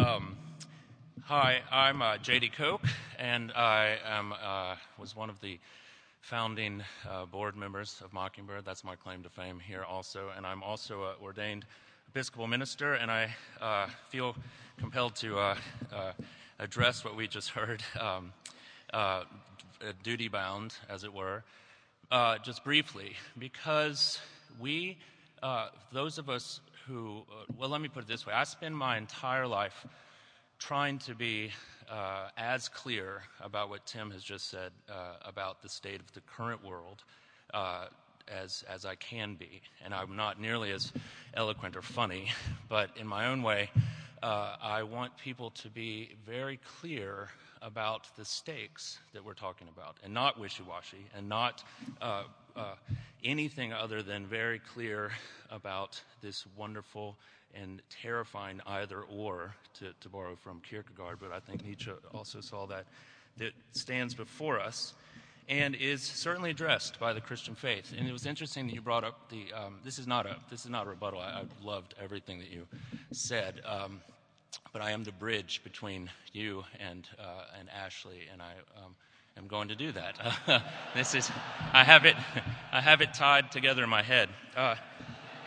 Um, hi, I'm uh, J.D. Koch, and I am, uh, was one of the founding uh, board members of Mockingbird. That's my claim to fame here, also. And I'm also an ordained Episcopal minister, and I uh, feel compelled to uh, uh, address what we just heard, um, duty bound, as it were, just briefly, because we, those of us who, uh, well, let me put it this way I spend my entire life trying to be uh, as clear about what Tim has just said uh, about the state of the current world uh, as, as I can be. And I'm not nearly as eloquent or funny, but in my own way, uh, I want people to be very clear about the stakes that we're talking about and not wishy washy and not uh, anything other than very clear about this wonderful and terrifying either or, to, to borrow from Kierkegaard, but I think Nietzsche also saw that, that stands before us and is certainly addressed by the Christian faith. And it was interesting that you brought up the. Um, this is not a this is not a rebuttal. I, I loved everything that you said, um, but I am the bridge between you and uh, and Ashley, and I um, am going to do that. this is, I have it, I have it tied together in my head. Uh,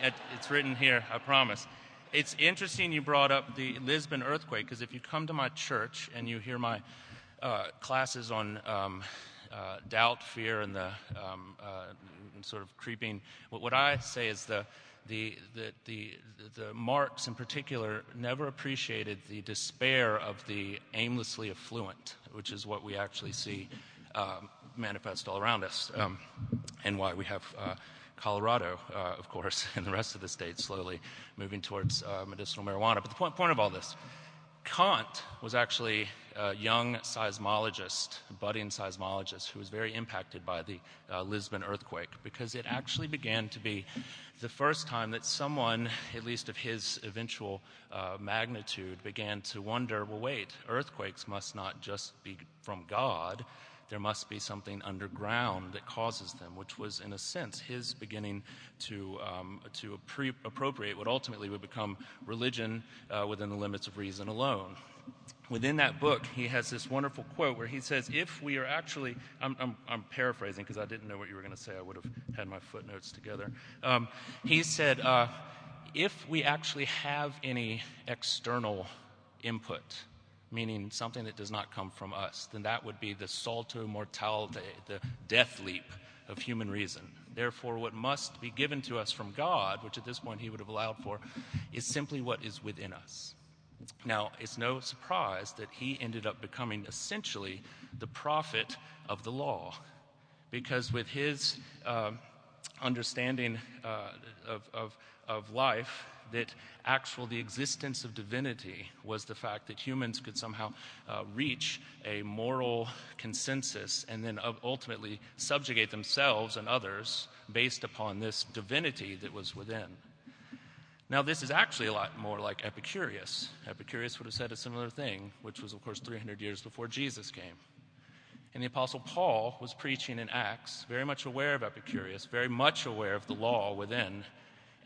it, it's written here, I promise. It's interesting you brought up the Lisbon earthquake because if you come to my church and you hear my uh, classes on um, uh, doubt, fear, and the um, uh, sort of creeping, what, what I say is the the, the, the, the, Marx in particular never appreciated the despair of the aimlessly affluent, which is what we actually see um, manifest all around us, um, and why we have uh, Colorado, uh, of course, and the rest of the state slowly moving towards uh, medicinal marijuana. But the point, point of all this Kant was actually a young seismologist, budding seismologist, who was very impacted by the uh, Lisbon earthquake because it actually began to be the first time that someone, at least of his eventual uh, magnitude, began to wonder well, wait, earthquakes must not just be from God, there must be something underground that causes them, which was, in a sense, his beginning to, um, to appropriate what ultimately would become religion uh, within the limits of reason alone. Within that book, he has this wonderful quote where he says, If we are actually, I'm, I'm, I'm paraphrasing because I didn't know what you were going to say, I would have had my footnotes together. Um, he said, uh, If we actually have any external input, meaning something that does not come from us, then that would be the salto mortale, the death leap of human reason. Therefore, what must be given to us from God, which at this point he would have allowed for, is simply what is within us. Now, it's no surprise that he ended up becoming essentially the prophet of the law, because with his uh, understanding uh, of, of, of life, that actual the existence of divinity was the fact that humans could somehow uh, reach a moral consensus and then ultimately subjugate themselves and others based upon this divinity that was within. Now, this is actually a lot more like Epicurus. Epicurus would have said a similar thing, which was, of course, 300 years before Jesus came. And the Apostle Paul was preaching in Acts, very much aware of Epicurus, very much aware of the law within,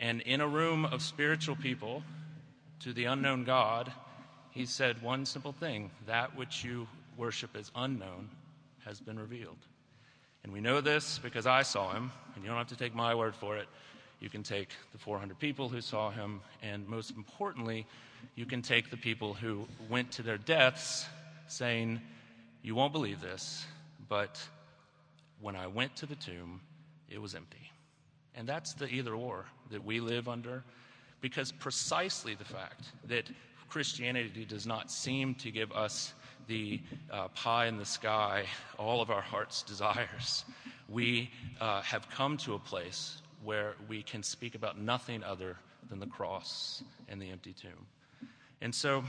and in a room of spiritual people to the unknown God, he said one simple thing that which you worship as unknown has been revealed. And we know this because I saw him, and you don't have to take my word for it. You can take the 400 people who saw him, and most importantly, you can take the people who went to their deaths saying, You won't believe this, but when I went to the tomb, it was empty. And that's the either or that we live under, because precisely the fact that Christianity does not seem to give us the uh, pie in the sky, all of our heart's desires, we uh, have come to a place where we can speak about nothing other than the cross and the empty tomb. And so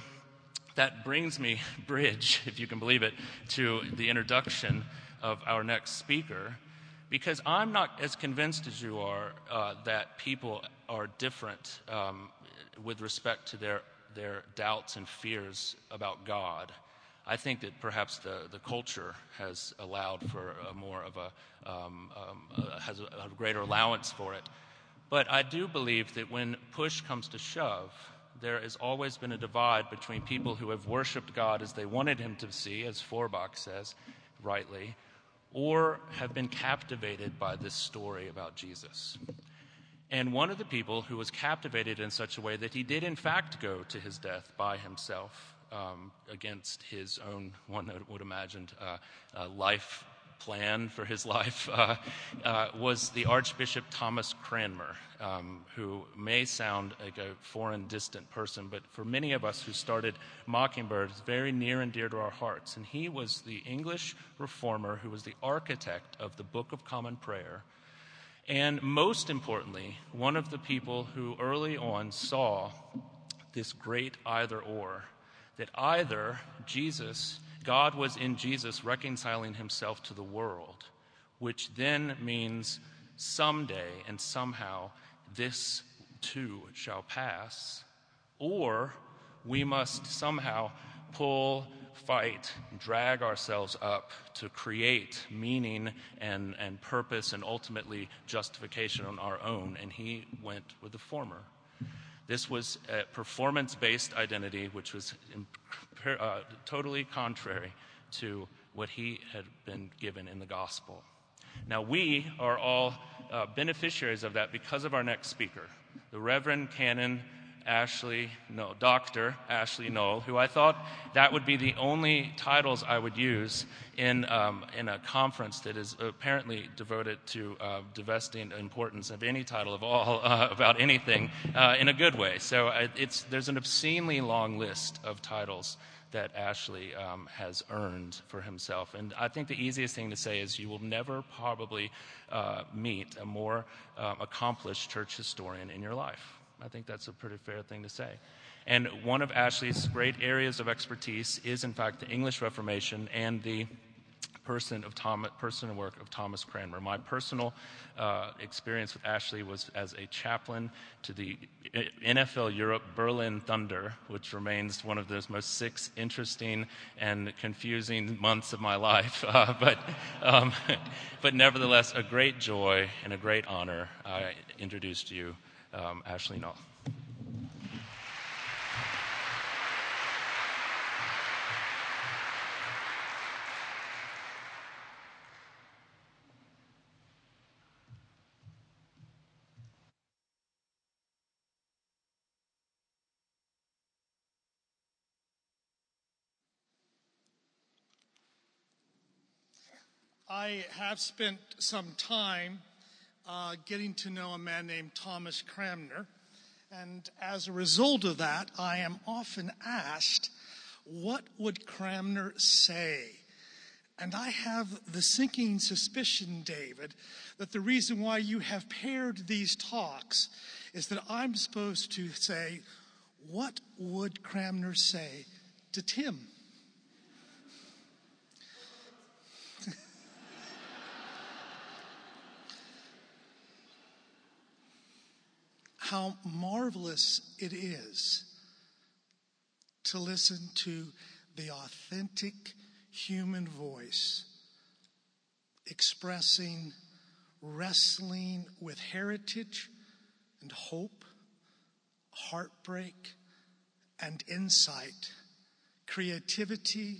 that brings me, bridge, if you can believe it, to the introduction of our next speaker because I'm not as convinced as you are uh, that people are different um, with respect to their, their doubts and fears about God. I think that perhaps the, the culture has allowed for a more of a, um, um, uh, has a, a greater allowance for it. But I do believe that when push comes to shove, there has always been a divide between people who have worshiped God as they wanted him to see, as Feuerbach says rightly, or have been captivated by this story about Jesus. And one of the people who was captivated in such a way that he did, in fact, go to his death by himself against his own, one would imagine, uh, uh, life plan for his life uh, uh, was the Archbishop Thomas Cranmer, um, who may sound like a foreign, distant person, but for many of us who started Mockingbird, it's very near and dear to our hearts. And he was the English reformer who was the architect of the Book of Common Prayer. And most importantly, one of the people who early on saw this great either or that either Jesus God was in Jesus reconciling himself to the world, which then means someday and somehow this too shall pass, or we must somehow pull, fight, drag ourselves up to create meaning and, and purpose and ultimately justification on our own. And he went with the former. This was a performance based identity, which was uh, totally contrary to what he had been given in the gospel. Now, we are all uh, beneficiaries of that because of our next speaker, the Reverend Canon Ashley, no, Dr. Ashley Null, who I thought that would be the only titles I would use in, um, in a conference that is apparently devoted to uh, divesting importance of any title of all uh, about anything uh, in a good way. So uh, it's, there's an obscenely long list of titles that Ashley um, has earned for himself. And I think the easiest thing to say is you will never probably uh, meet a more uh, accomplished church historian in your life. I think that's a pretty fair thing to say. And one of Ashley's great areas of expertise is, in fact, the English Reformation and the person of Thomas, person and work of Thomas Cranmer. My personal uh, experience with Ashley was as a chaplain to the NFL Europe Berlin Thunder, which remains one of the most six interesting and confusing months of my life. Uh, but, um, but nevertheless, a great joy and a great honor. I introduced you, um, Ashley Null. I have spent some time uh, getting to know a man named Thomas Cranmer. And as a result of that, I am often asked, what would Cranmer say? And I have the sinking suspicion, David, that the reason why you have paired these talks is that I'm supposed to say, what would Cranmer say to Tim? How marvelous it is to listen to the authentic human voice expressing wrestling with heritage and hope, heartbreak and insight, creativity,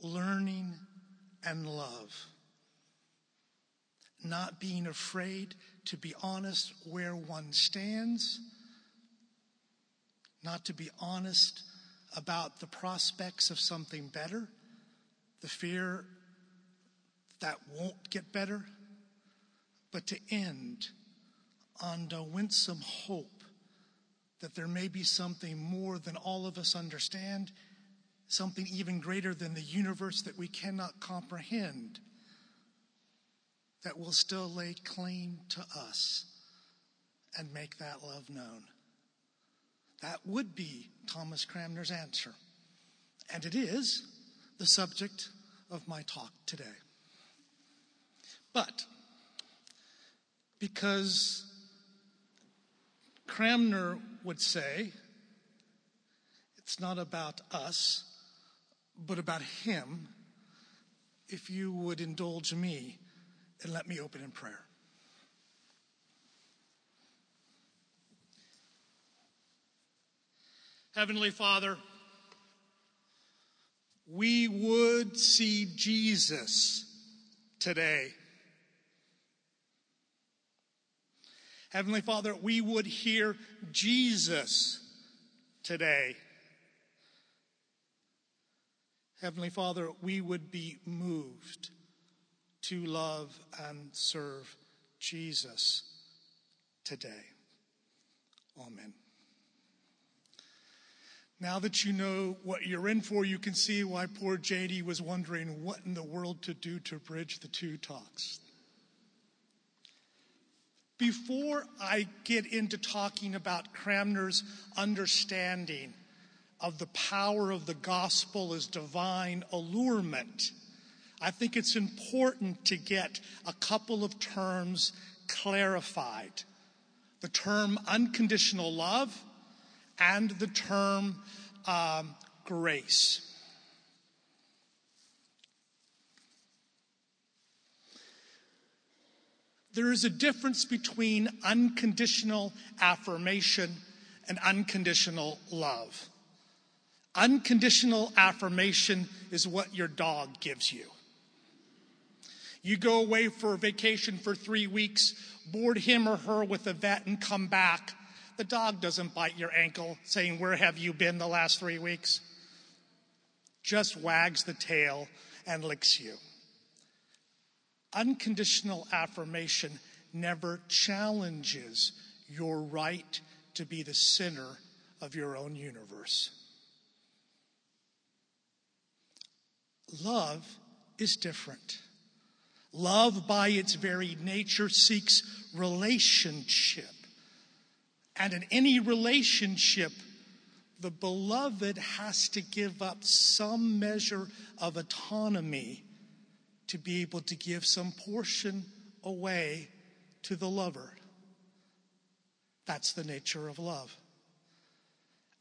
learning, and love. Not being afraid to be honest where one stands, not to be honest about the prospects of something better, the fear that won't get better, but to end on the winsome hope that there may be something more than all of us understand, something even greater than the universe that we cannot comprehend that will still lay claim to us and make that love known. That would be Thomas Cranmer's answer. And it is the subject of my talk today. But because Cranmer would say, it's not about us, but about him, if you would indulge me and let me open in prayer. Heavenly Father, we would see Jesus today. Heavenly Father, we would hear Jesus today. Heavenly Father, we would be moved to love and serve Jesus today. Amen. Now that you know what you're in for, you can see why poor JD was wondering what in the world to do to bridge the two talks. Before I get into talking about Cranmer's understanding of the power of the gospel as divine allurement, I think it's important to get a couple of terms clarified the term unconditional love and the term um, grace. There is a difference between unconditional affirmation and unconditional love. Unconditional affirmation is what your dog gives you. You go away for a vacation for three weeks, board him or her with a vet, and come back the dog doesn't bite your ankle saying, Where have you been the last three weeks? Just wags the tail and licks you. Unconditional affirmation never challenges your right to be the center of your own universe. Love is different. Love, by its very nature, seeks relationship. And in any relationship, the beloved has to give up some measure of autonomy to be able to give some portion away to the lover. That's the nature of love.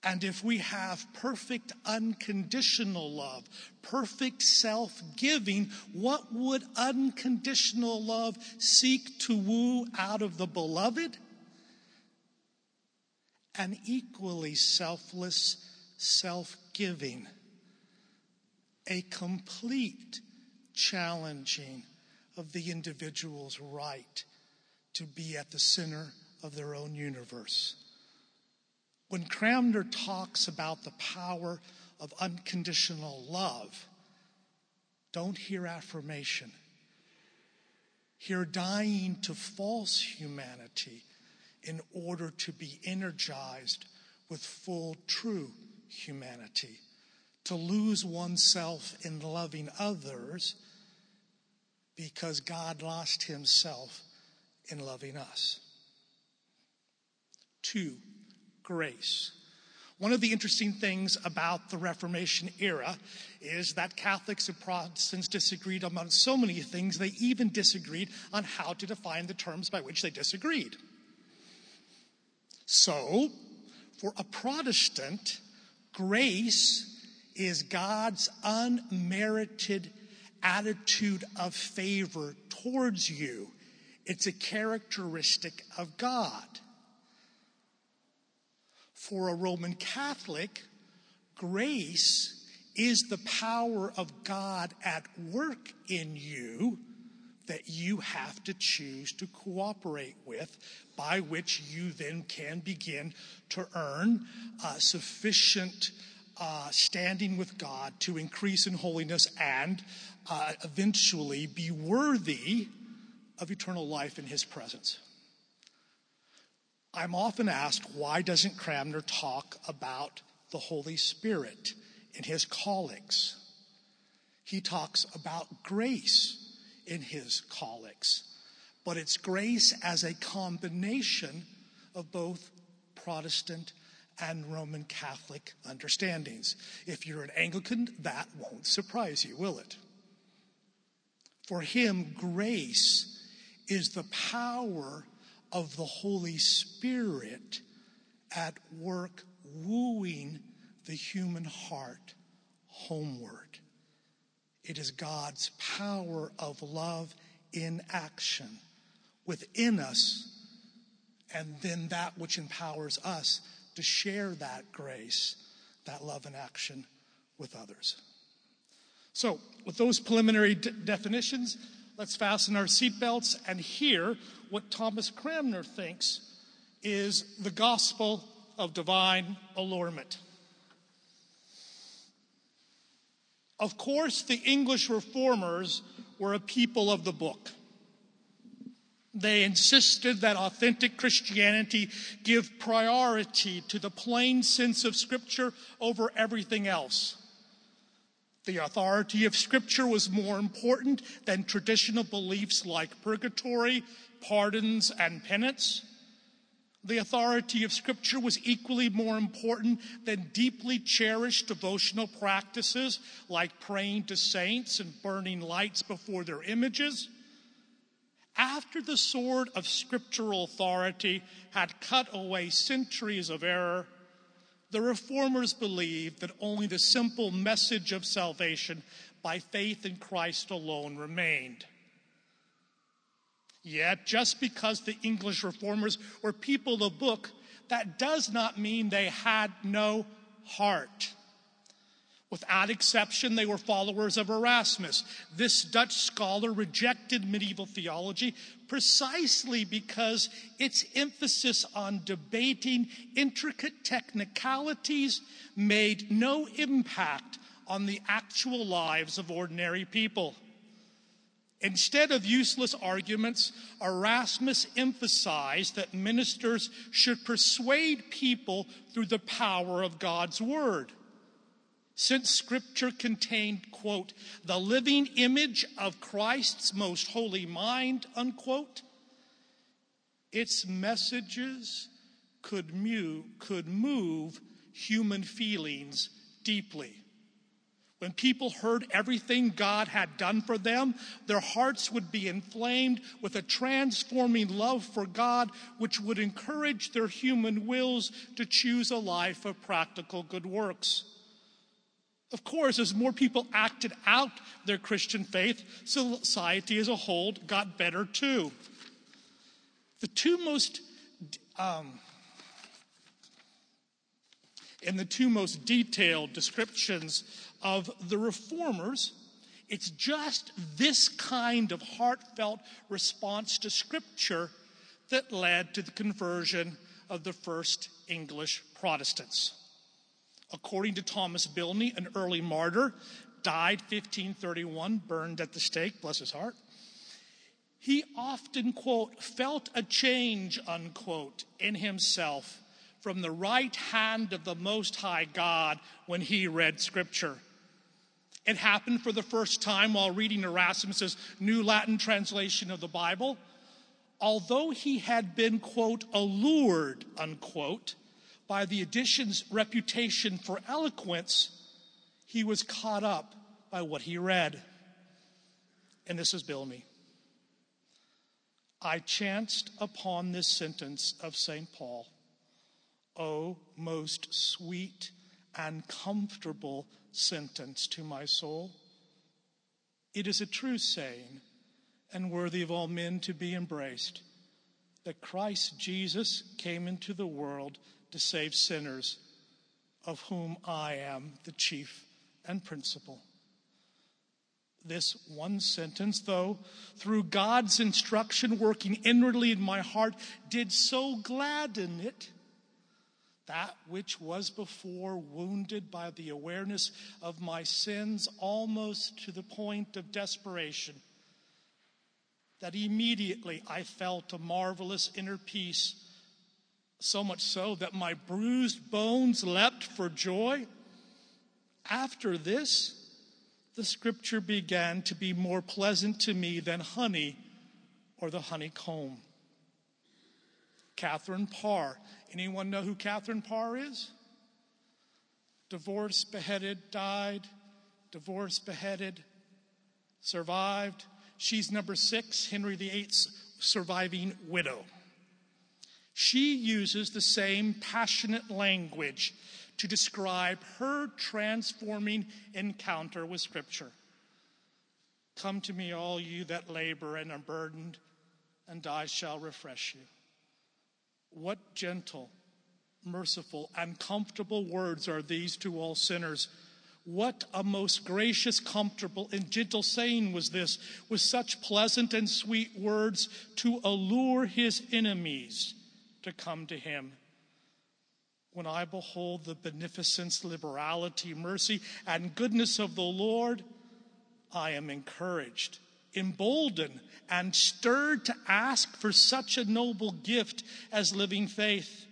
And if we have perfect unconditional love, perfect self giving, what would unconditional love seek to woo out of the beloved? An equally selfless self giving. A complete challenging of the individual's right to be at the center of their own universe. When Cranmer talks about the power of unconditional love, don't hear affirmation. Hear dying to false humanity in order to be energized with full, true humanity. To lose oneself in loving others because God lost himself in loving us. Two, grace. One of the interesting things about the Reformation era is that Catholics and Protestants disagreed on so many things, they even disagreed on how to define the terms by which they disagreed. So, for a Protestant, grace is God's unmerited attitude of favor towards you. It's a characteristic of God. For a Roman Catholic, grace is the power of God at work in you that you have to choose to cooperate with, by which you then can begin to earn uh, sufficient uh, standing with God to increase in holiness and uh, eventually be worthy of eternal life in His presence. I'm often asked, why doesn't Cranmer talk about the Holy Spirit in his collects? He talks about grace in his collects. But it's grace as a combination of both Protestant and Roman Catholic understandings. If you're an Anglican, that won't surprise you, will it? For him, grace is the power of the Holy Spirit at work wooing the human heart homeward. It is God's power of love in action within us, and then that which empowers us to share that grace that love in action with others. So, with those preliminary de- definitions, let's fasten our seatbelts and hear what Thomas Cranmer thinks is the gospel of divine allurement. Of course, the English reformers were a people of the book. They insisted that authentic Christianity give priority to the plain sense of Scripture over everything else. The authority of Scripture was more important than traditional beliefs like purgatory, pardons, and penance. The authority of Scripture was equally more important than deeply cherished devotional practices like praying to saints and burning lights before their images. After the sword of scriptural authority had cut away centuries of error, the reformers believed that only the simple message of salvation by faith in Christ alone remained. Yet, just because the English reformers were people of the book, that does not mean they had no heart. Without exception, they were followers of Erasmus. This Dutch scholar rejected medieval theology precisely because its emphasis on debating intricate technicalities made no impact on the actual lives of ordinary people. Instead of useless arguments, Erasmus emphasized that ministers should persuade people through the power of God's word. Since scripture contained, quote, the living image of Christ's most holy mind, unquote, its messages could move, could move human feelings deeply. When people heard everything God had done for them, their hearts would be inflamed with a transforming love for God, which would encourage their human wills to choose a life of practical good works. Of course, as more people acted out their Christian faith, society as a whole got better too. The two most um, in the two most detailed descriptions of the reformers, it's just this kind of heartfelt response to Scripture that led to the conversion of the first English Protestants. According to Thomas Bilney, an early martyr, died 1531, burned at the stake, bless his heart. He often, quote, felt a change, unquote, in himself from the right hand of the Most High God when he read Scripture. It happened for the first time while reading Erasmus's New Latin translation of the Bible. Although he had been, quote, allured, unquote, by the edition's reputation for eloquence, he was caught up by what he read. And this is Bilney. I chanced upon this sentence of St. Paul O most sweet and comfortable sentence to my soul. It is a true saying and worthy of all men to be embraced that Christ Jesus came into the world to save sinners, of whom I am the chief and principal. This one sentence, though, through God's instruction working inwardly in my heart, did so gladden it. That which was before wounded by the awareness of my sins almost to the point of desperation, that immediately I felt a marvelous inner peace so much so that my bruised bones leapt for joy. After this, the scripture began to be more pleasant to me than honey or the honeycomb. Catherine Parr. Anyone know who Catherine Parr is? Divorced, beheaded, died, divorced, beheaded, survived. She's number six, Henry VIII's surviving widow. She uses the same passionate language to describe her transforming encounter with Scripture. Come to me, all you that labor and are burdened, and I shall refresh you. What gentle, merciful, and comfortable words are these to all sinners. What a most gracious, comfortable, and gentle saying was this, with such pleasant and sweet words to allure his enemies to come to him. When I behold the beneficence, liberality, mercy, and goodness of the Lord, I am encouraged, emboldened, and stirred to ask for such a noble gift as living faith.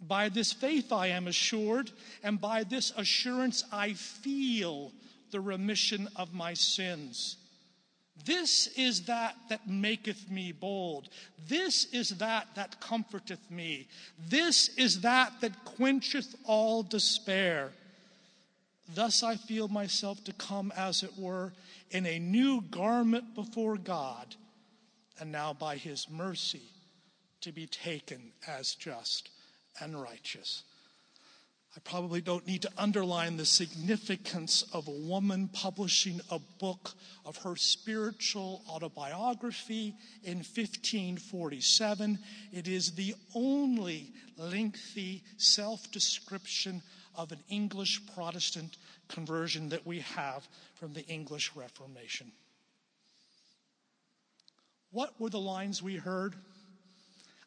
By this faith I am assured, and by this assurance I feel the remission of my sins. This is that that maketh me bold. This is that that comforteth me. This is that that quencheth all despair. Thus I feel myself to come, as it were, in a new garment before God, and now by his mercy to be taken as just and righteous. I probably don't need to underline the significance of a woman publishing a book of her spiritual autobiography in 1547. It is the only lengthy self description of an English Protestant conversion that we have from the English Reformation. What were the lines we heard?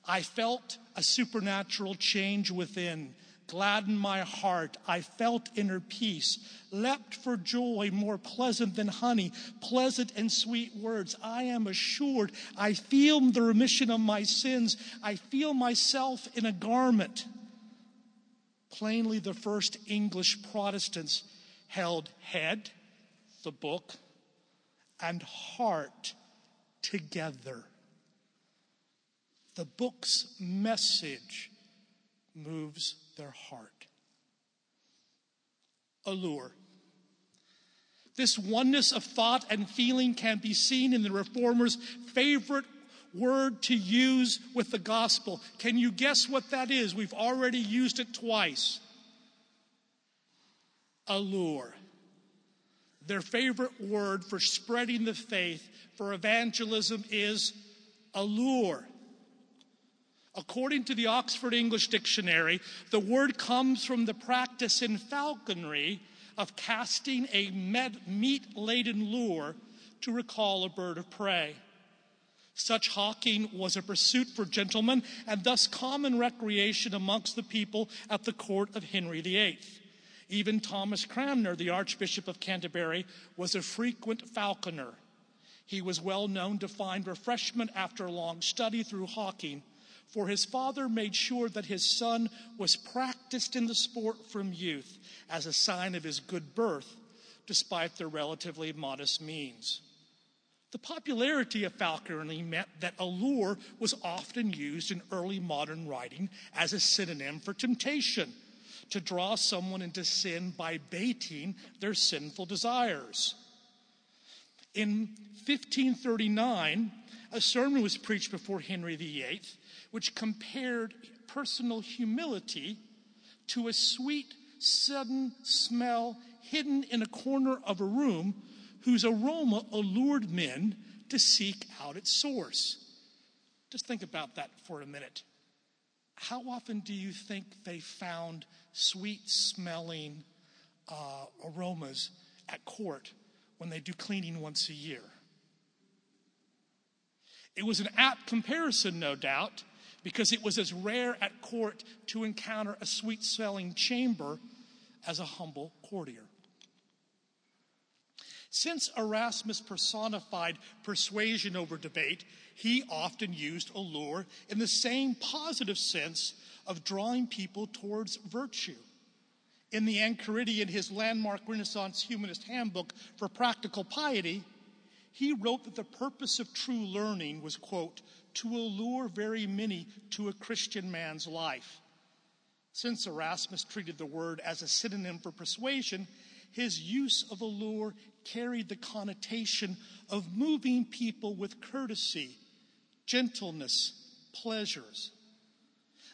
I felt a supernatural change within, gladdened my heart. I felt inner peace, leapt for joy more pleasant than honey, pleasant and sweet words. I am assured. I feel the remission of my sins. I feel myself in a garment. Plainly, the first English Protestants held head, the book, and heart together. The book's message moves their heart. Allure. This oneness of thought and feeling can be seen in the Reformers' favorite word to use with the gospel. Can you guess what that is? We've already used it twice. Allure. Their favorite word for spreading the faith, for evangelism, is allure. According to the Oxford English Dictionary, the word comes from the practice in falconry of casting a meat laden lure to recall a bird of prey. Such hawking was a pursuit for gentlemen and thus common recreation amongst the people at the court of Henry VIII. Even Thomas Cranmer, the Archbishop of Canterbury, was a frequent falconer. He was well known to find refreshment after long study through hawking, for his father made sure that his son was practiced in the sport from youth as a sign of his good birth, despite their relatively modest means. The popularity of falconry meant that allure was often used in early modern writing as a synonym for temptation, to draw someone into sin by baiting their sinful desires. In 1539, a sermon was preached before Henry VIII, which compared personal humility to a sweet, sudden smell hidden in a corner of a room whose aroma allured men to seek out its source. Just think about that for a minute. How often do you think they found sweet smelling uh, aromas at court when they do cleaning once a year? It was an apt comparison, no doubt, because it was as rare at court to encounter a sweet smelling chamber as a humble courtier. Since Erasmus personified persuasion over debate, he often used allure in the same positive sense of drawing people towards virtue. In the Enchiridion, his landmark Renaissance humanist handbook for practical piety, he wrote that the purpose of true learning was, quote, to allure very many to a Christian man's life. Since Erasmus treated the word as a synonym for persuasion, his use of allure carried the connotation of moving people with courtesy, gentleness, pleasures.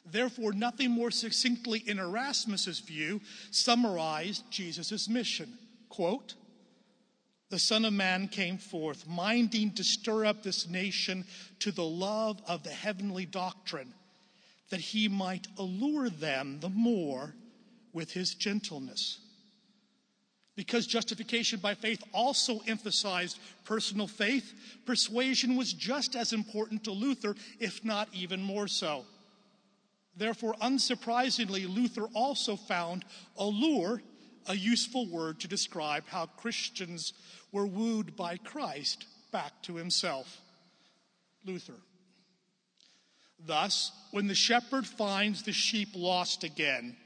Therefore, nothing more succinctly in Erasmus's view summarized Jesus' mission. Quote, the Son of Man came forth, minding to stir up this nation to the love of the heavenly doctrine, that he might allure them the more with his gentleness. Because justification by faith also emphasized personal faith, persuasion was just as important to Luther, if not even more so. Therefore, unsurprisingly, Luther also found allure a useful word to describe how Christians were wooed by Christ back to himself. Luther. Thus, when the shepherd finds the sheep lost again,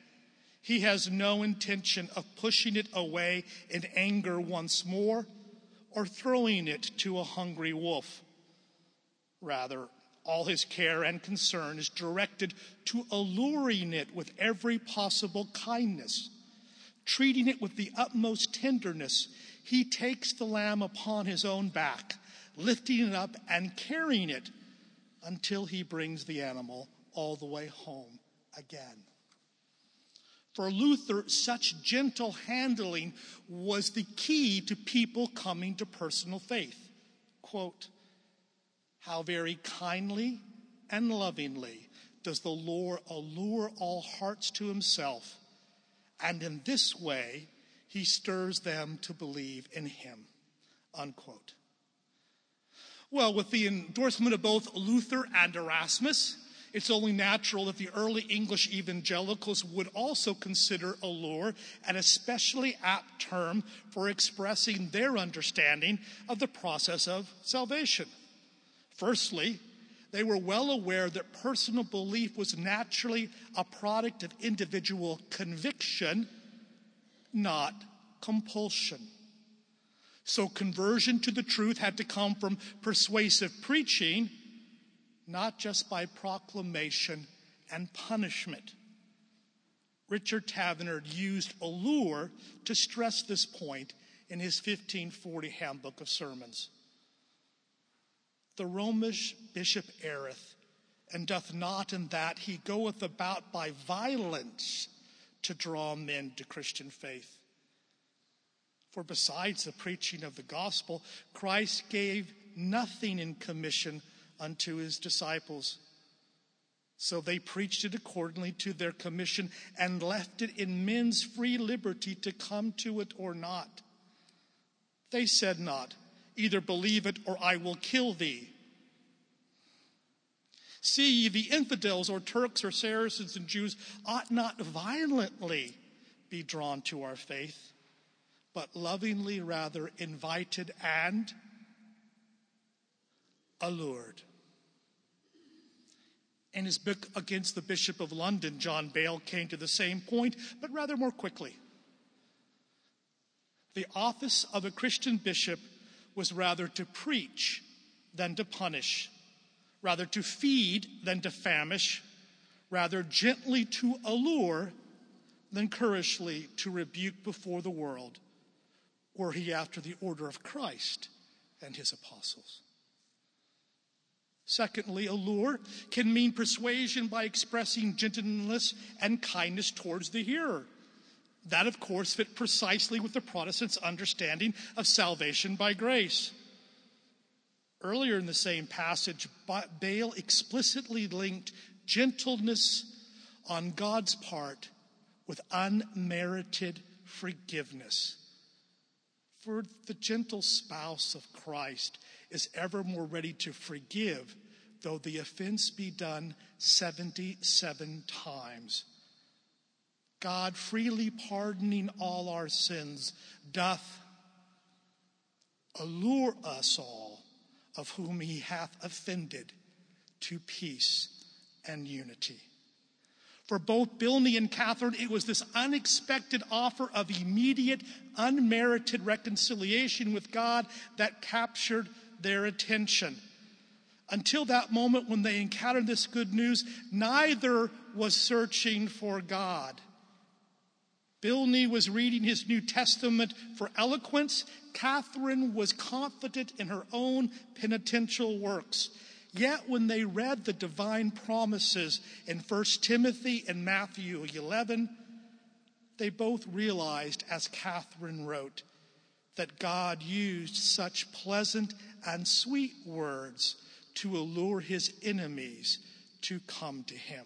he has no intention of pushing it away in anger once more or throwing it to a hungry wolf. Rather, all his care and concern is directed to alluring it with every possible kindness. Treating it with the utmost tenderness, he takes the lamb upon his own back, lifting it up and carrying it until he brings the animal all the way home again. For Luther, such gentle handling was the key to people coming to personal faith. Quote, How very kindly and lovingly does the Lord allure all hearts to himself, and in this way he stirs them to believe in him. Unquote. Well, with the endorsement of both Luther and Erasmus, it's only natural that the early English evangelicals would also consider allure an especially apt term for expressing their understanding of the process of salvation. Firstly, they were well aware that personal belief was naturally a product of individual conviction, not compulsion. So conversion to the truth had to come from persuasive preaching, not just by proclamation and punishment. Richard Taverner used allure to stress this point in his 1540 Handbook of Sermons. The Romish bishop erreth, and doth not in that he goeth about by violence to draw men to Christian faith. For besides the preaching of the gospel, Christ gave nothing in commission unto his disciples. So they preached it accordingly to their commission and left it in men's free liberty to come to it or not. They said not, either believe it or I will kill thee. See, the infidels or Turks or Saracens and Jews ought not violently be drawn to our faith but lovingly rather invited and allured. In his book Against the Bishop of London, John Bale came to the same point, but rather more quickly. The office of a Christian bishop was rather to preach than to punish, rather to feed than to famish, rather gently to allure than couragely to rebuke before the world were he after the order of Christ and his apostles. Secondly, allure can mean persuasion by expressing gentleness and kindness towards the hearer. That, of course, fit precisely with the Protestants' understanding of salvation by grace. Earlier in the same passage, Bale explicitly linked gentleness on God's part with unmerited forgiveness. For the gentle spouse of Christ is ever more ready to forgive, though the offense be done 77 times. God, freely pardoning all our sins, doth allure us all, of whom he hath offended, to peace and unity. For both Bilney and Catherine, it was this unexpected offer of immediate, unmerited reconciliation with God that captured their attention. Until that moment when they encountered this good news, neither was searching for God. Bilney was reading his New Testament for eloquence. Catherine was confident in her own penitential works. Yet when they read the divine promises in 1 Timothy and Matthew 11, they both realized, as Catherine wrote, that God used such pleasant and sweet words to allure his enemies to come to him.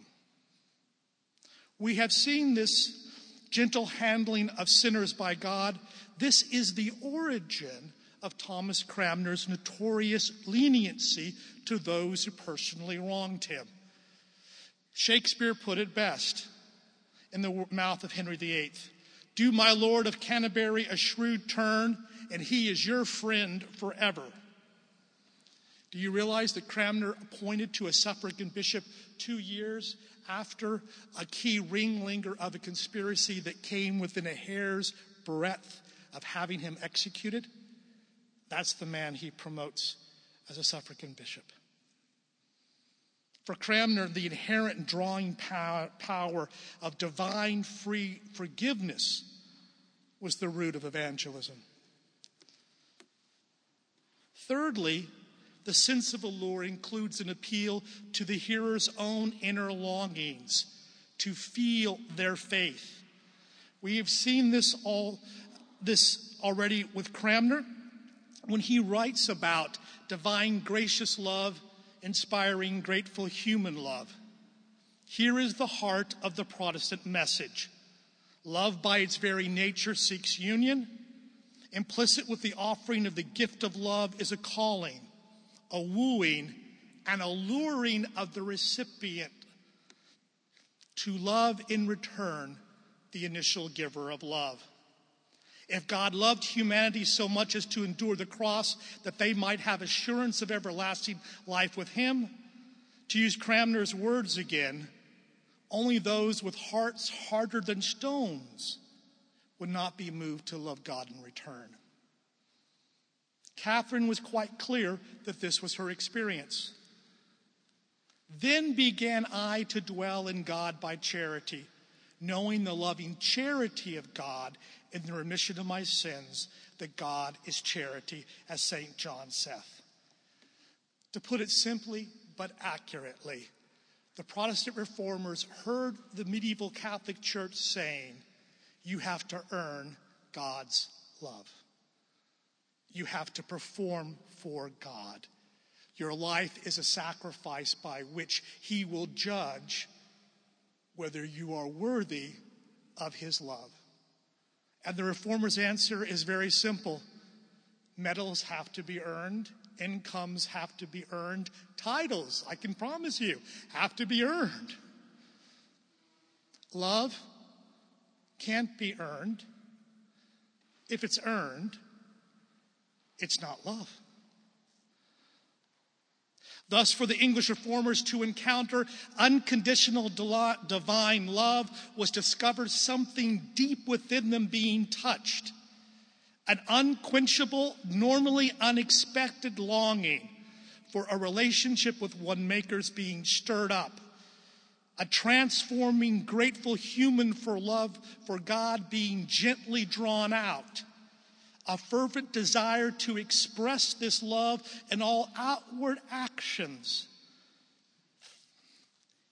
We have seen this gentle handling of sinners by God. This is the origin of Thomas Cranmer's notorious leniency to those who personally wronged him. Shakespeare put it best in the mouth of Henry VIII Do my Lord of Canterbury a shrewd turn, and he is your friend forever. Do you realize that Cranmer appointed to a suffragan bishop two years after a key ringleader of a conspiracy that came within a hair's breadth of having him executed? That's the man he promotes as a suffragan bishop. For Cranmer, the inherent drawing power of divine free forgiveness was the root of evangelism. Thirdly, the sense of allure includes an appeal to the hearer's own inner longings to feel their faith. We have seen this all this already with Cranmer when he writes about divine gracious love inspiring grateful human love. Here is the heart of the Protestant message. Love by its very nature seeks union. Implicit with the offering of the gift of love is a calling, a wooing, and alluring of the recipient to love in return the initial giver of love. If God loved humanity so much as to endure the cross that they might have assurance of everlasting life with Him, to use Cranmer's words again, only those with hearts harder than stones would not be moved to love God in return. Catherine was quite clear that this was her experience. Then began I to dwell in God by charity, knowing the loving charity of God in the remission of my sins, that God is charity, as St. John saith. To put it simply but accurately, the Protestant reformers heard the medieval Catholic Church saying, You have to earn God's love. You have to perform for God. Your life is a sacrifice by which He will judge whether you are worthy of His love. And the reformer's answer is very simple medals have to be earned, incomes have to be earned, titles, I can promise you, have to be earned. Love can't be earned. If it's earned, it's not love. Thus, for the English reformers to encounter unconditional divine love was discover something deep within them being touched. An unquenchable, normally unexpected longing for a relationship with one maker's being stirred up. A transforming, grateful human for love for God being gently drawn out a fervent desire to express this love in all outward actions.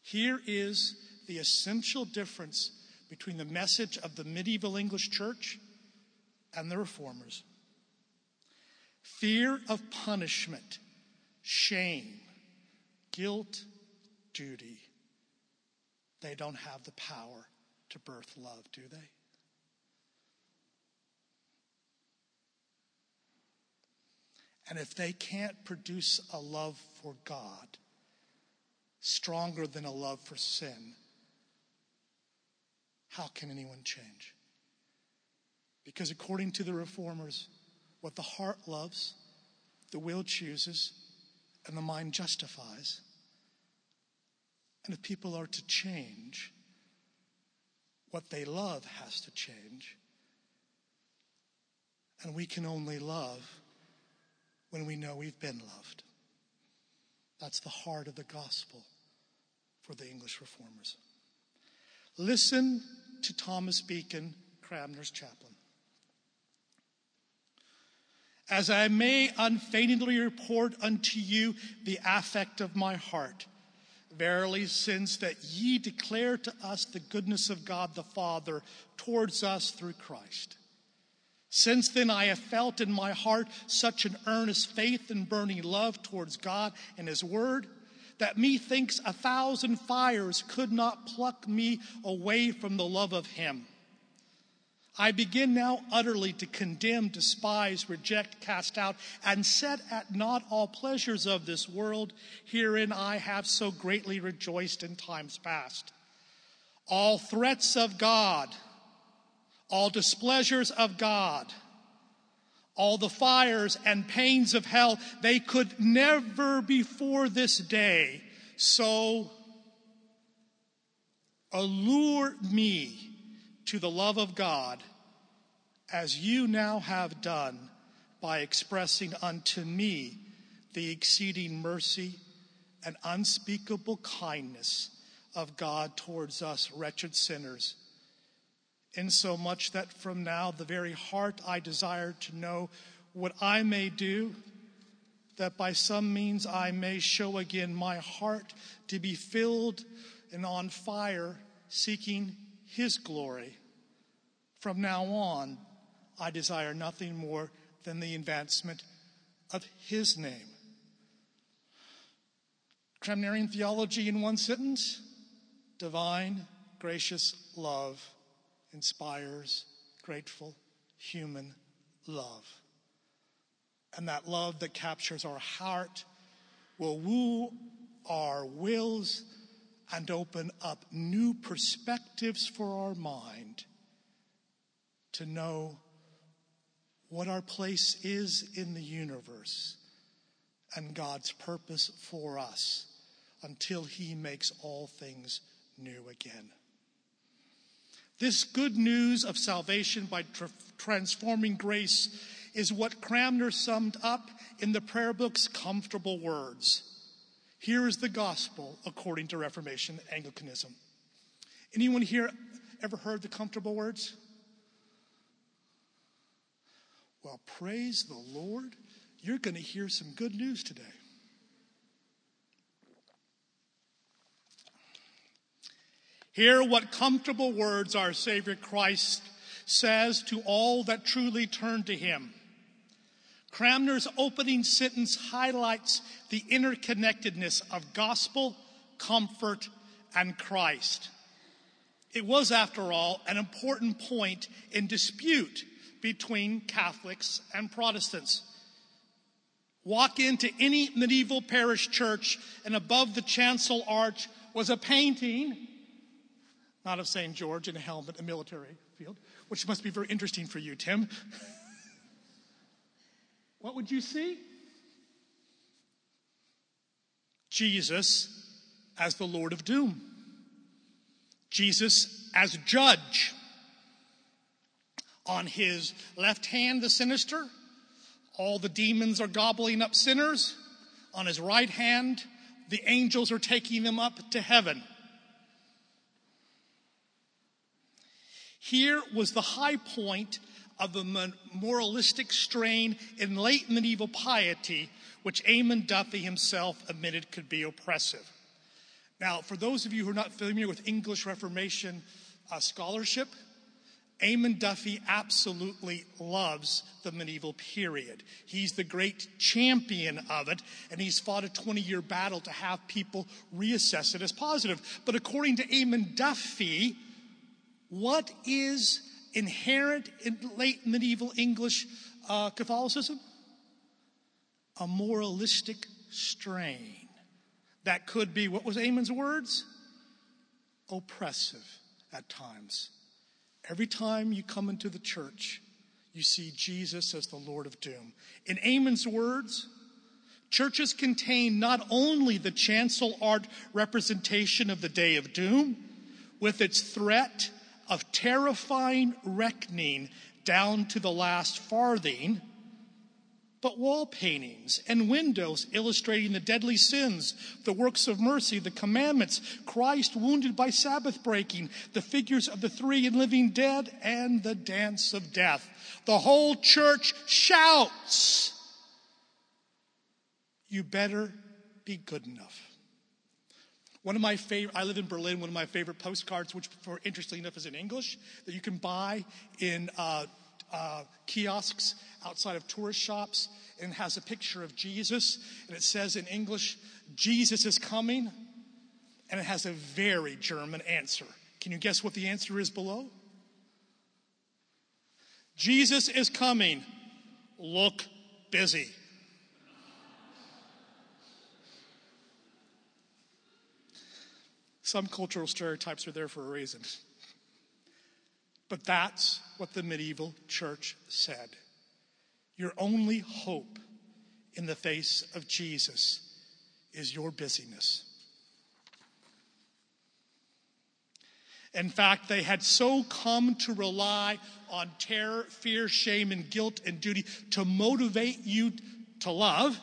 Here is the essential difference between the message of the medieval English church and the reformers fear of punishment, shame, guilt, duty. They don't have the power to birth love, do they? And if they can't produce a love for God stronger than a love for sin, how can anyone change? Because according to the reformers, what the heart loves, the will chooses, and the mind justifies. And if people are to change, what they love has to change. And we can only love when we know we've been loved. That's the heart of the gospel for the English reformers. Listen to Thomas Becon, Cranmer's chaplain. As I may unfeignedly report unto you the affect of my heart, verily, since that ye declare to us the goodness of God the Father towards us through Christ. Since then, I have felt in my heart such an earnest faith and burning love towards God and His Word that methinks a thousand fires could not pluck me away from the love of him. I begin now utterly to condemn, despise, reject, cast out, and set at naught all pleasures of this world. Herein I have so greatly rejoiced in times past. All threats of God, all displeasures of God, all the fires and pains of hell, they could never before this day so allure me to the love of God as you now have done by expressing unto me the exceeding mercy and unspeakable kindness of God towards us wretched sinners. Insomuch that from now the very heart I desire to know what I may do, that by some means I may show again my heart to be filled and on fire, seeking His glory. From now on, I desire nothing more than the advancement of His name. Cranmerian theology in one sentence divine, gracious love inspires grateful human love. And that love that captures our heart will woo our wills and open up new perspectives for our mind to know what our place is in the universe and God's purpose for us until He makes all things new again. This good news of salvation by tra- transforming grace is what Cranmer summed up in the prayer book's comfortable words. Here is the gospel according to Reformation Anglicanism. Anyone here ever heard the comfortable words? Well, praise the Lord. You're going to hear some good news today. Hear what comfortable words our Savior Christ says to all that truly turn to Him. Cranmer's opening sentence highlights the interconnectedness of gospel, comfort, and Christ. It was, after all, an important point in dispute between Catholics and Protestants. Walk into any medieval parish church, and above the chancel arch was a painting, not of St. George in a helmet, a military field, which must be very interesting for you, Tim. what would you see? Jesus as the Lord of Doom, Jesus as judge. On his left hand, the sinister, all the demons are gobbling up sinners. On his right hand, the angels are taking them up to heaven. Here was the high point of the moralistic strain in late medieval piety, which Eamon Duffy himself admitted could be oppressive. Now, for those of you who are not familiar with English Reformation uh, scholarship, Eamon Duffy absolutely loves the medieval period. He's the great champion of it, and he's fought a 20 year battle to have people reassess it as positive. But according to Eamon Duffy, what is inherent in late medieval English uh, Catholicism? A moralistic strain that could be, what was Eamon's words? Oppressive at times. Every time you come into the church, you see Jesus as the Lord of doom. In Eamon's words, churches contain not only the chancel art representation of the day of doom, with its threat of terrifying reckoning down to the last farthing, but wall paintings and windows illustrating the deadly sins, the works of mercy, the commandments, Christ wounded by Sabbath breaking, the figures of the three and living dead, and the dance of death. The whole church shouts, You better be good enough. One of my favorite, I live in Berlin, one of my favorite postcards, which, for interesting enough, is in English, that you can buy in uh, uh, kiosks outside of tourist shops and has a picture of Jesus. And it says in English, Jesus is coming, and it has a very German answer. Can you guess what the answer is below? Jesus is coming. Look busy. Some cultural stereotypes are there for a reason. But that's what the medieval church said. Your only hope in the face of Jesus is your busyness. In fact, they had so come to rely on terror, fear, shame, and guilt and duty to motivate you to love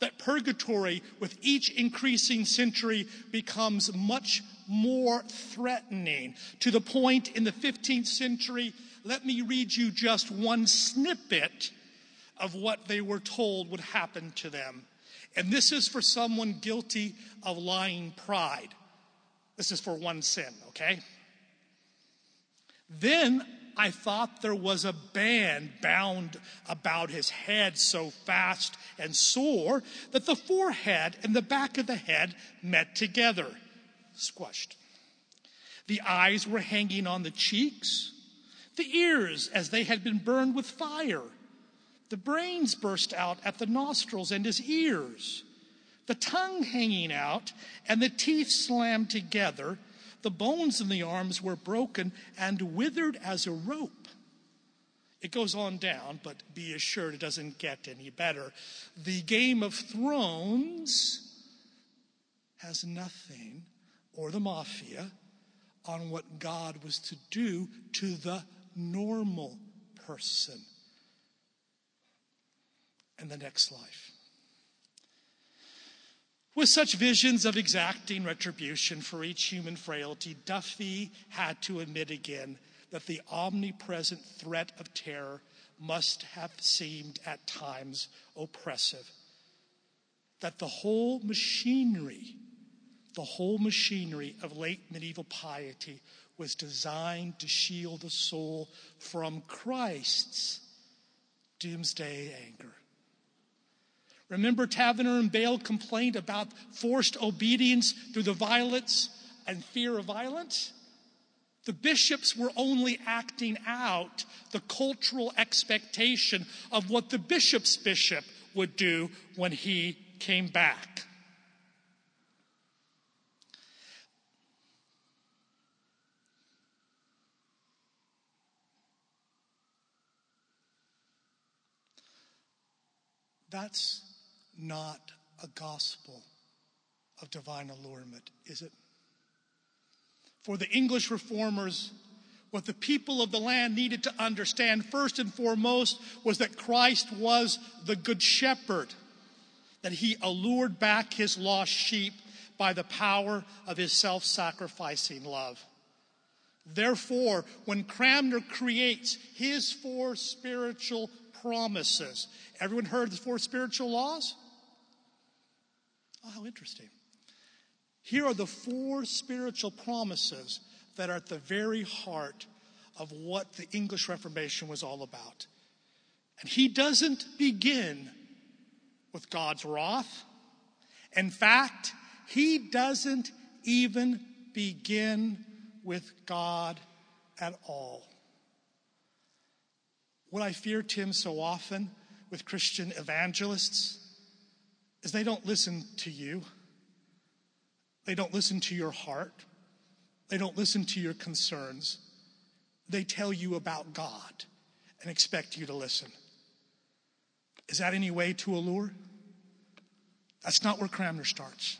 that purgatory, with each increasing century, becomes much more threatening to the point in the 15th century. Let me read you just one snippet of what they were told would happen to them. And this is for someone guilty of lying pride. This is for one sin, okay? Then I thought there was a band bound about his head so fast and sore that the forehead and the back of the head met together, squashed. The eyes were hanging on the cheeks, the ears as they had been burned with fire. The brains burst out at the nostrils and his ears, the tongue hanging out, and the teeth slammed together the bones in the arms were broken and withered as a rope. It goes on down, but be assured it doesn't get any better. The Game of Thrones has nothing, or the mafia, on what God was to do to the normal person in the next life. With such visions of exacting retribution for each human frailty, Duffy had to admit again that the omnipresent threat of terror must have seemed at times oppressive. That the whole machinery, the whole machinery of late medieval piety was designed to shield the soul from Christ's doomsday anger. Remember, Taverner and Bale complained about forced obedience through the violence and fear of violence? The bishops were only acting out the cultural expectation of what the bishop's bishop would do when he came back. That's not a gospel of divine allurement, is it? For the English reformers, what the people of the land needed to understand first and foremost was that Christ was the good shepherd, that he allured back his lost sheep by the power of his self sacrificing love. Therefore, when Cranmer creates his four spiritual promises, everyone heard the four spiritual laws? Oh, how interesting. Here are the four spiritual promises that are at the very heart of what the English Reformation was all about. And he doesn't begin with God's wrath. In fact, he doesn't even begin with God at all. What I fear, Tim, so often with Christian evangelists is they don't listen to you. They don't listen to your heart. They don't listen to your concerns. They tell you about God and expect you to listen. Is that any way to allure? That's not where Cranmer starts.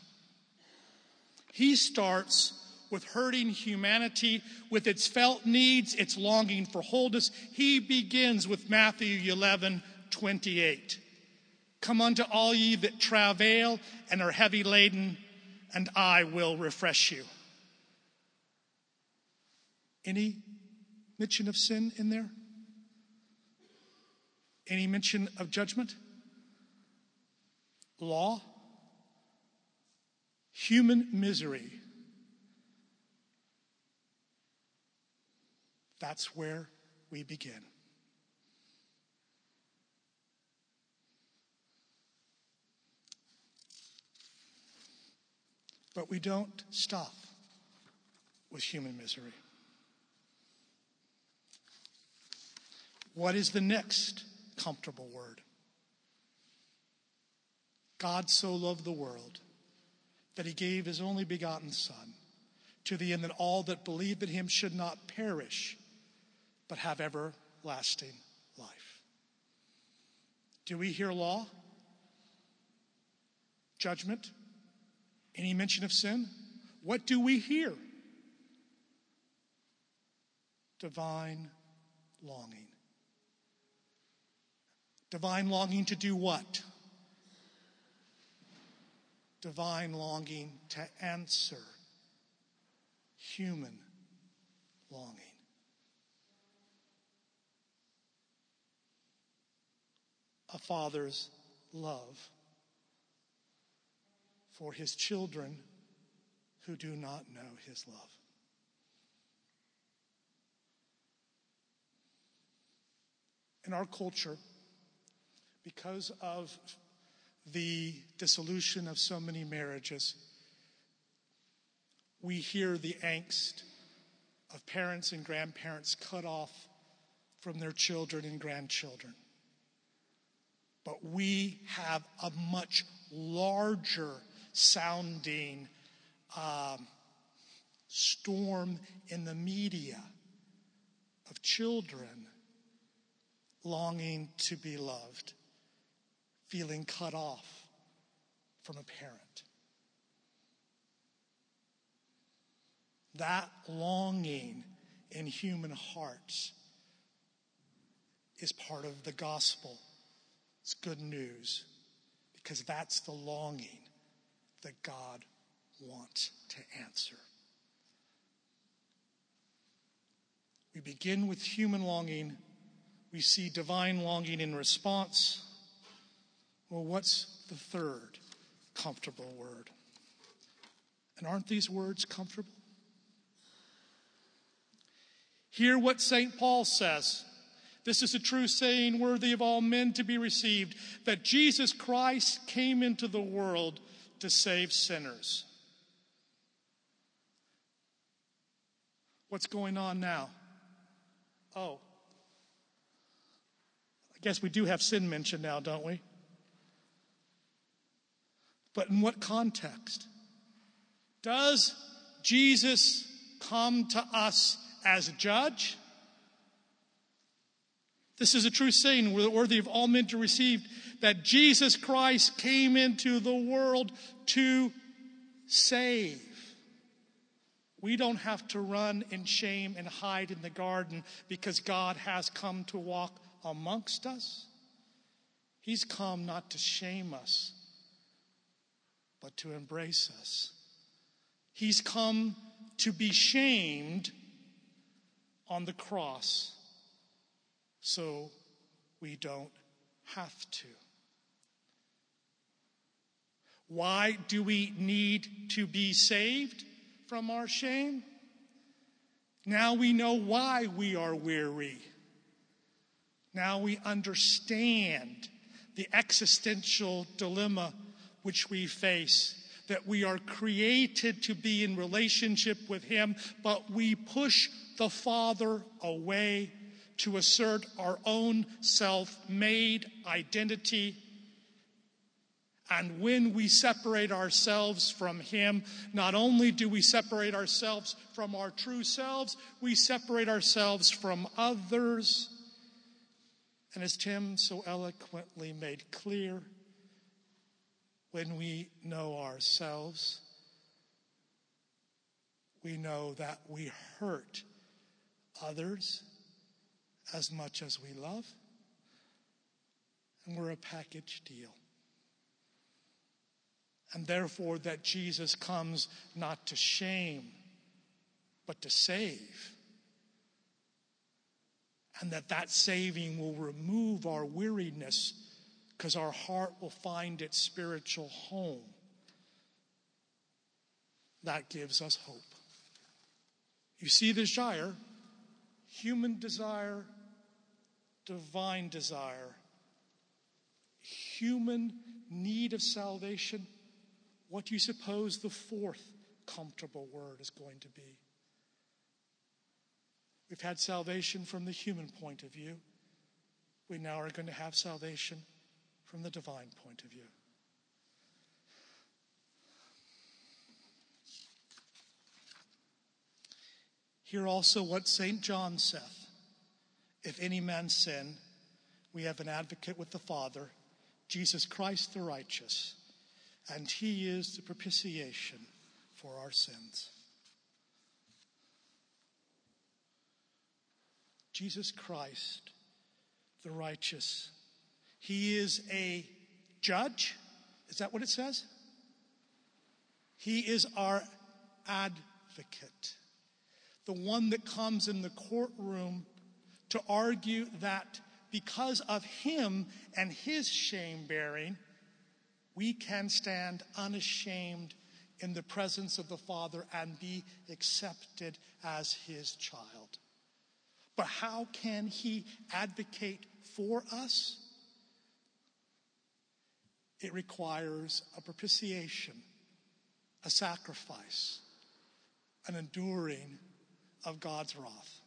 He starts with hurting humanity, with its felt needs, its longing for wholeness. He begins with Matthew 11 28. Come unto all ye that travail and are heavy laden, and I will refresh you. Any mention of sin in there? Any mention of judgment? Law? Human misery. That's where we begin. But we don't stop with human misery. What is the next comfortable word? God so loved the world that he gave his only begotten Son, to the end that all that believe in him should not perish, but have everlasting life. Do we hear law? Judgment? Any mention of sin? What do we hear? Divine longing. Divine longing to do what? Divine longing to answer human longing. A father's love for his children who do not know his love. In our culture, because of the dissolution of so many marriages, we hear the angst of parents and grandparents cut off from their children and grandchildren. But we have a much larger sounding um, storm in the media of children longing to be loved, feeling cut off from a parent. That longing in human hearts is part of the gospel. It's good news because that's the longing that God wants to answer. We begin with human longing, we see divine longing in response. Well, what's the third comfortable word? And aren't these words comfortable? Hear what St. Paul says. This is a true saying worthy of all men to be received that Jesus Christ came into the world to save sinners. What's going on now? Oh, I guess we do have sin mentioned now, don't we? But in what context? Does Jesus come to us as a judge? This is a true saying worthy of all men to receive that Jesus Christ came into the world to save. We don't have to run in shame and hide in the garden because God has come to walk amongst us. He's come not to shame us, but to embrace us. He's come to be shamed on the cross so we don't have to. Why do we need to be saved from our shame? Now we know why we are weary. Now we understand the existential dilemma which we face that we are created to be in relationship with Him, but we push the Father away to assert our own self made identity. And when we separate ourselves from Him, not only do we separate ourselves from our true selves, we separate ourselves from others. And as Tim so eloquently made clear, when we know ourselves, we know that we hurt others as much as we love. And we're a package deal. And therefore, that Jesus comes not to shame, but to save. And that that saving will remove our weariness because our heart will find its spiritual home. That gives us hope. You see gyre human desire divine desire, human need of salvation, what do you suppose the fourth comfortable word is going to be? We've had salvation from the human point of view. We now are going to have salvation from the divine point of view. Hear also what St. John saith If any man sin, we have an advocate with the Father, Jesus Christ the righteous, and he is the propitiation for our sins. Jesus Christ the righteous. He is a judge. Is that what it says? He is our advocate the one that comes in the courtroom to argue that because of him and his shame bearing, we can stand unashamed in the presence of the Father and be accepted as his child. But how can he advocate for us? It requires a propitiation, a sacrifice, an enduring of God's wrath.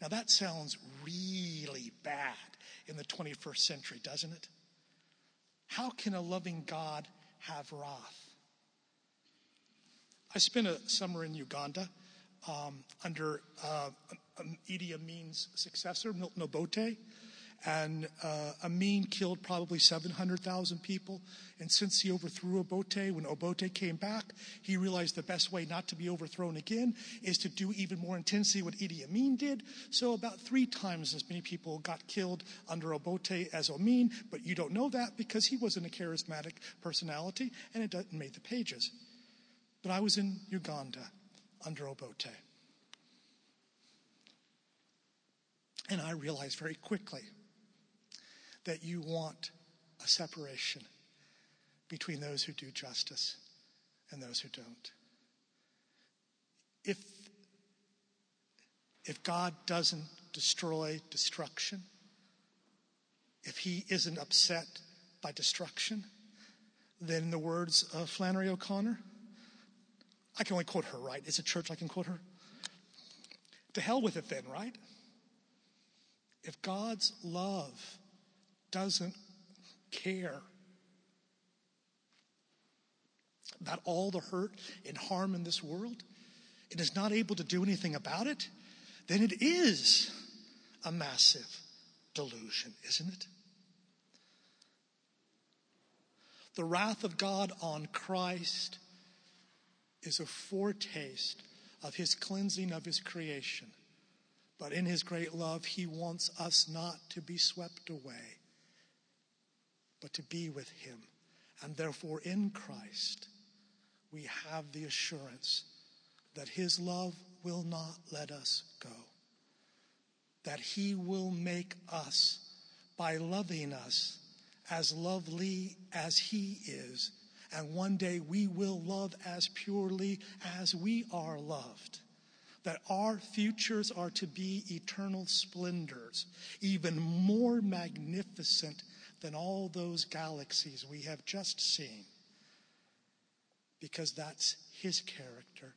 Now that sounds really bad in the 21st century, doesn't it? How can a loving God have wrath? I spent a summer in Uganda um, under uh, Idi Amin's successor, Milton Obote. And uh, Amin killed probably 700,000 people. And since he overthrew Obote, when Obote came back, he realized the best way not to be overthrown again is to do even more intensely what Idi Amin did. So about three times as many people got killed under Obote as Amin, but you don't know that because he wasn't a charismatic personality and it doesn't make the pages. But I was in Uganda under Obote. And I realized very quickly that you want a separation between those who do justice and those who don't. If, if God doesn't destroy destruction, if he isn't upset by destruction, then in the words of Flannery O'Connor, I can only quote her, right? It's a church I can quote her. To hell with it then, right? If God's love doesn't care about all the hurt and harm in this world and is not able to do anything about it, then it is a massive delusion, isn't it? The wrath of God on Christ is a foretaste of his cleansing of his creation. But in his great love, he wants us not to be swept away but to be with Him. And therefore, in Christ, we have the assurance that His love will not let us go, that He will make us, by loving us, as lovely as He is. And one day we will love as purely as we are loved. That our futures are to be eternal splendors, even more magnificent than all those galaxies we have just seen. Because that's his character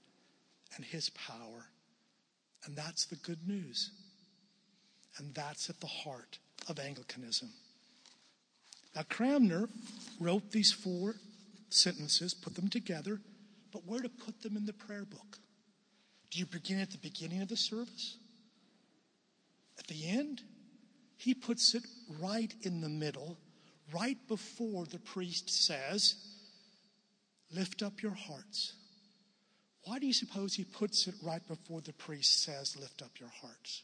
and his power. And that's the good news. And that's at the heart of Anglicanism. Now, Cranmer wrote these four sentences, put them together, but where to put them in the prayer book? Do you begin at the beginning of the service? At the end? He puts it right in the middle, right before the priest says, Lift up your hearts. Why do you suppose he puts it right before the priest says, Lift up your hearts?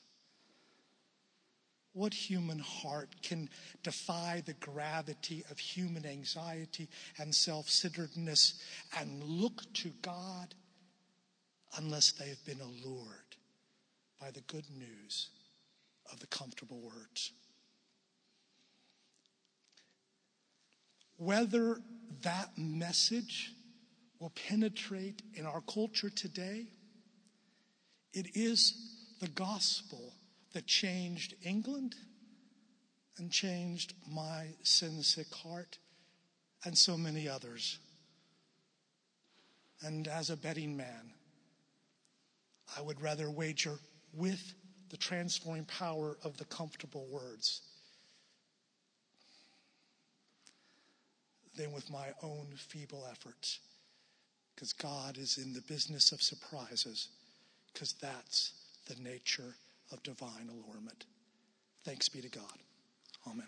What human heart can defy the gravity of human anxiety and self centeredness and look to God unless they have been allured by the good news of the comfortable words. Whether that message will penetrate in our culture today, it is the gospel that changed England and changed my sin sick heart and so many others And as a betting man, I would rather wager with the transforming power of the comfortable words than with my own feeble efforts. Because God is in the business of surprises, because that's the nature of divine allurement. Thanks be to God. Amen.